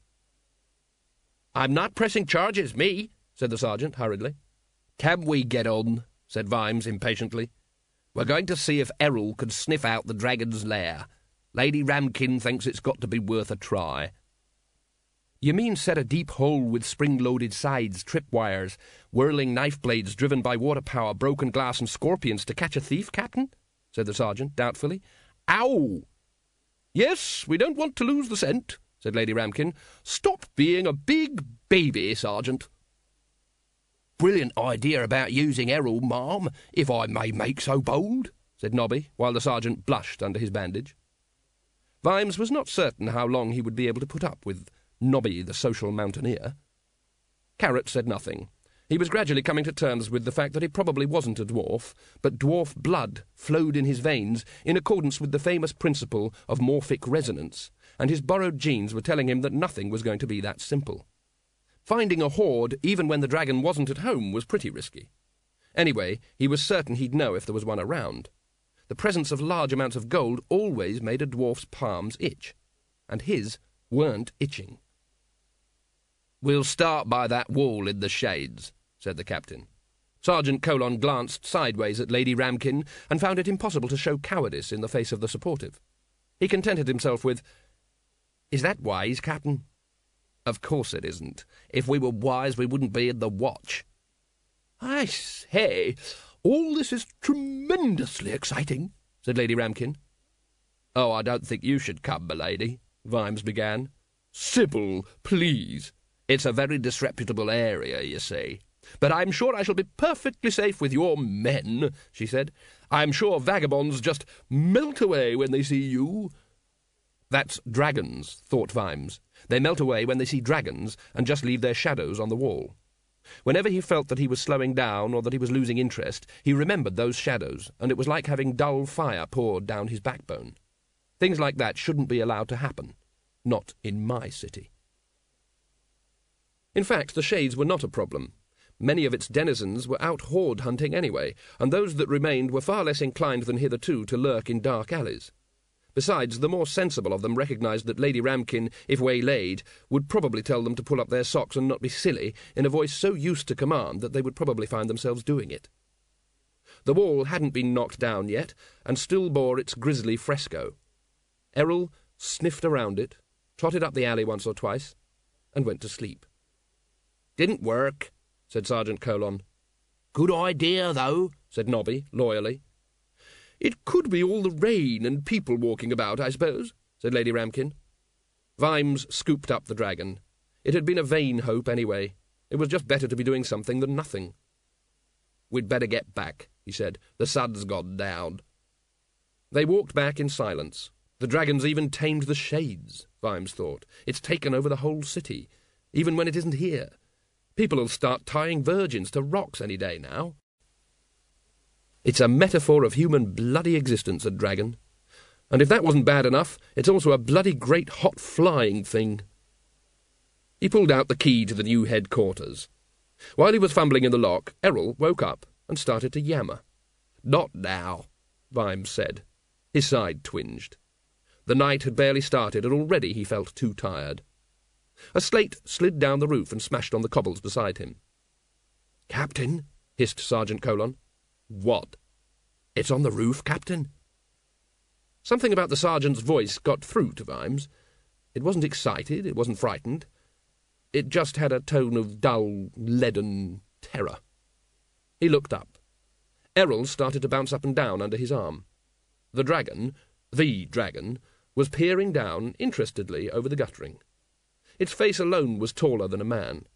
I'm not pressing charges, me, said the sergeant hurriedly. Can we get on? said Vimes impatiently. We're going to see if Errol could sniff out the dragon's lair. Lady Ramkin thinks it's got to be worth a try. You mean set a deep hole with spring-loaded sides, trip wires, whirling knife blades driven by water power, broken glass, and scorpions to catch a thief, Captain? said the sergeant doubtfully. Ow! Yes, we don't want to lose the scent, said Lady Ramkin. Stop being a big baby, Sergeant. Brilliant idea about using Errol, ma'am, if I may make so bold, said Nobby, while the sergeant blushed under his bandage. Vimes was not certain how long he would be able to put up with Nobby the social mountaineer. Carrot said nothing. He was gradually coming to terms with the fact that he probably wasn't a dwarf, but dwarf blood flowed in his veins in accordance with the famous principle of morphic resonance, and his borrowed genes were telling him that nothing was going to be that simple. Finding a hoard, even when the dragon wasn't at home, was pretty risky. Anyway, he was certain he'd know if there was one around. the presence of large amounts of gold always made a dwarf's palms itch, and his weren't itching. We'll start by that wall in the shades, said the captain. Sergeant Colon glanced sideways at Lady Ramkin and found it impossible to show cowardice in the face of the supportive. He contented himself with, Is that wise, Captain? Of course it isn't. If we were wise, we wouldn't be in the watch. I say, all this is tremendously exciting, said Lady Ramkin. Oh, I don't think you should come, milady, Vimes began. Sybil, please. It's a very disreputable area, you see. But I'm sure I shall be perfectly safe with your men, she said. I'm sure vagabonds just melt away when they see you. That's dragons, thought Vimes. They melt away when they see dragons and just leave their shadows on the wall. Whenever he felt that he was slowing down or that he was losing interest, he remembered those shadows, and it was like having dull fire poured down his backbone. Things like that shouldn't be allowed to happen. Not in my city. In fact, the shades were not a problem. Many of its denizens were out hoard hunting anyway, and those that remained were far less inclined than hitherto to lurk in dark alleys. Besides, the more sensible of them recognised that Lady Ramkin, if waylaid, would probably tell them to pull up their socks and not be silly, in a voice so used to command that they would probably find themselves doing it. The wall hadn't been knocked down yet, and still bore its grisly fresco. Errol sniffed around it, trotted up the alley once or twice, and went to sleep. Didn't work, said Sergeant Colon. Good idea, though, said Nobby, loyally. It could be all the rain and people walking about, I suppose, said Lady Ramkin. Vimes scooped up the dragon. It had been a vain hope, anyway. It was just better to be doing something than nothing. We'd better get back, he said. The sun's gone down. They walked back in silence. The dragon's even tamed the shades, Vimes thought. It's taken over the whole city, even when it isn't here. People'll start tying virgins to rocks any day now. It's a metaphor of human bloody existence, a dragon. And if that wasn't bad enough, it's also a bloody great hot flying thing. He pulled out the key to the new headquarters. While he was fumbling in the lock, Errol woke up and started to yammer. Not now, Vimes said. His side twinged. The night had barely started, and already he felt too tired. A slate slid down the roof and smashed on the cobbles beside him. Captain, hissed Sergeant Colon. What? It's on the roof, Captain. Something about the sergeant's voice got through to Vimes. It wasn't excited, it wasn't frightened. It just had a tone of dull, leaden terror. He looked up. Errol started to bounce up and down under his arm. The dragon, the dragon, was peering down interestedly over the guttering. Its face alone was taller than a man.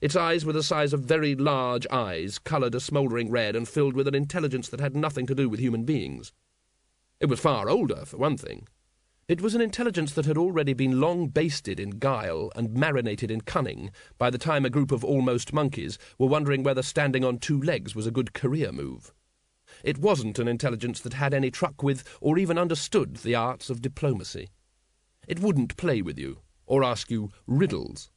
Its eyes were the size of very large eyes, coloured a smouldering red and filled with an intelligence that had nothing to do with human beings. It was far older, for one thing. It was an intelligence that had already been long basted in guile and marinated in cunning by the time a group of almost monkeys were wondering whether standing on two legs was a good career move. It wasn't an intelligence that had any truck with or even understood the arts of diplomacy. It wouldn't play with you or ask you riddles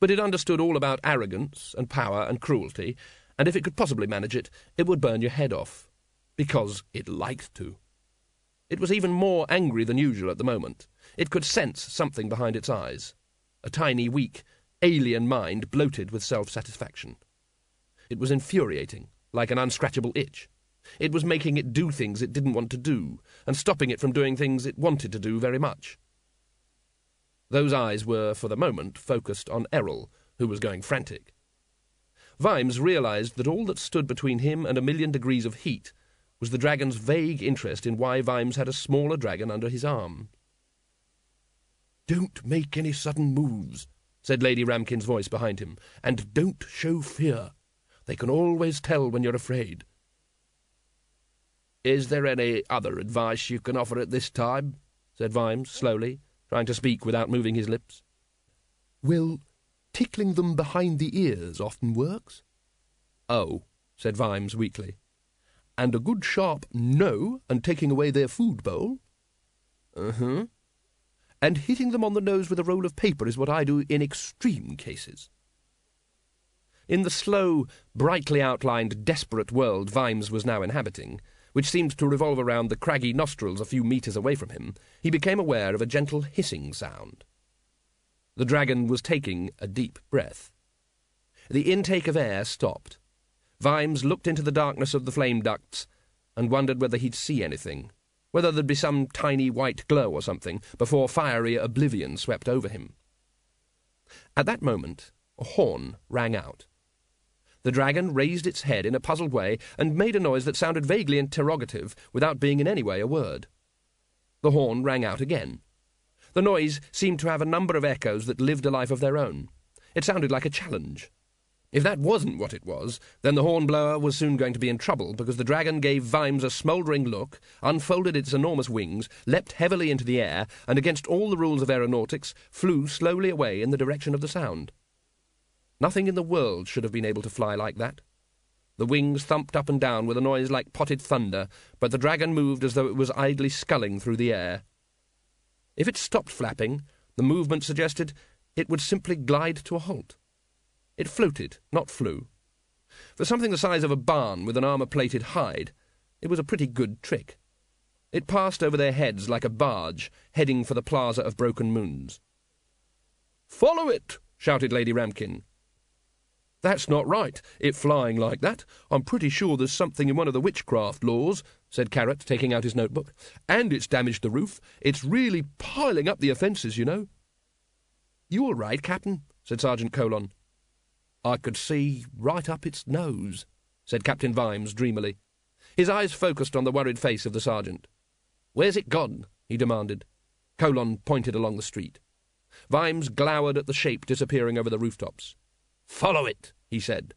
but it understood all about arrogance and power and cruelty, and if it could possibly manage it, it would burn your head off. Because it liked to. It was even more angry than usual at the moment. It could sense something behind its eyes. A tiny, weak, alien mind bloated with self satisfaction. It was infuriating, like an unscratchable itch. It was making it do things it didn't want to do, and stopping it from doing things it wanted to do very much. Those eyes were, for the moment, focused on Errol, who was going frantic. Vimes realized that all that stood between him and a million degrees of heat was the dragon's vague interest in why Vimes had a smaller dragon under his arm. Don't make any sudden moves, said Lady Ramkin's voice behind him, and don't show fear. They can always tell when you're afraid. Is there any other advice you can offer at this time? said Vimes slowly, trying to speak without moving his lips. Well, tickling them behind the ears often works. Oh, said Vimes weakly. And a good sharp no and taking away their food bowl? Uh-huh. And hitting them on the nose with a roll of paper is what I do in extreme cases. In the slow, brightly outlined, desperate world Vimes was now inhabiting, which seemed to revolve around the craggy nostrils a few metres away from him, he became aware of a gentle hissing sound. The dragon was taking a deep breath. The intake of air stopped. Vimes looked into the darkness of the flame ducts and wondered whether he'd see anything, whether there'd be some tiny white glow or something, before fiery oblivion swept over him. At that moment, a horn rang out. The dragon raised its head in a puzzled way and made a noise that sounded vaguely interrogative without being in any way a word. The horn rang out again. The noise seemed to have a number of echoes that lived a life of their own. It sounded like a challenge. If that wasn't what it was, then the hornblower was soon going to be in trouble because the dragon gave Vimes a smouldering look, unfolded its enormous wings, leapt heavily into the air, and against all the rules of aeronautics, flew slowly away in the direction of the sound. Nothing in the world should have been able to fly like that. The wings thumped up and down with a noise like potted thunder, but the dragon moved as though it was idly sculling through the air. If it stopped flapping, the movement suggested it would simply glide to a halt. It floated, not flew. For something the size of a barn with an armour-plated hide, it was a pretty good trick. It passed over their heads like a barge heading for the Plaza of Broken Moons. Follow it! shouted Lady Ramkin. That's not right, it flying like that. I'm pretty sure there's something in one of the witchcraft laws, said Carrot, taking out his notebook. And it's damaged the roof. It's really piling up the offences, you know. You all right, Captain? said Sergeant Colon. I could see right up its nose, said Captain Vimes dreamily. His eyes focused on the worried face of the sergeant. Where's it gone? he demanded. Colon pointed along the street. Vimes glowered at the shape disappearing over the rooftops. Follow it, he said.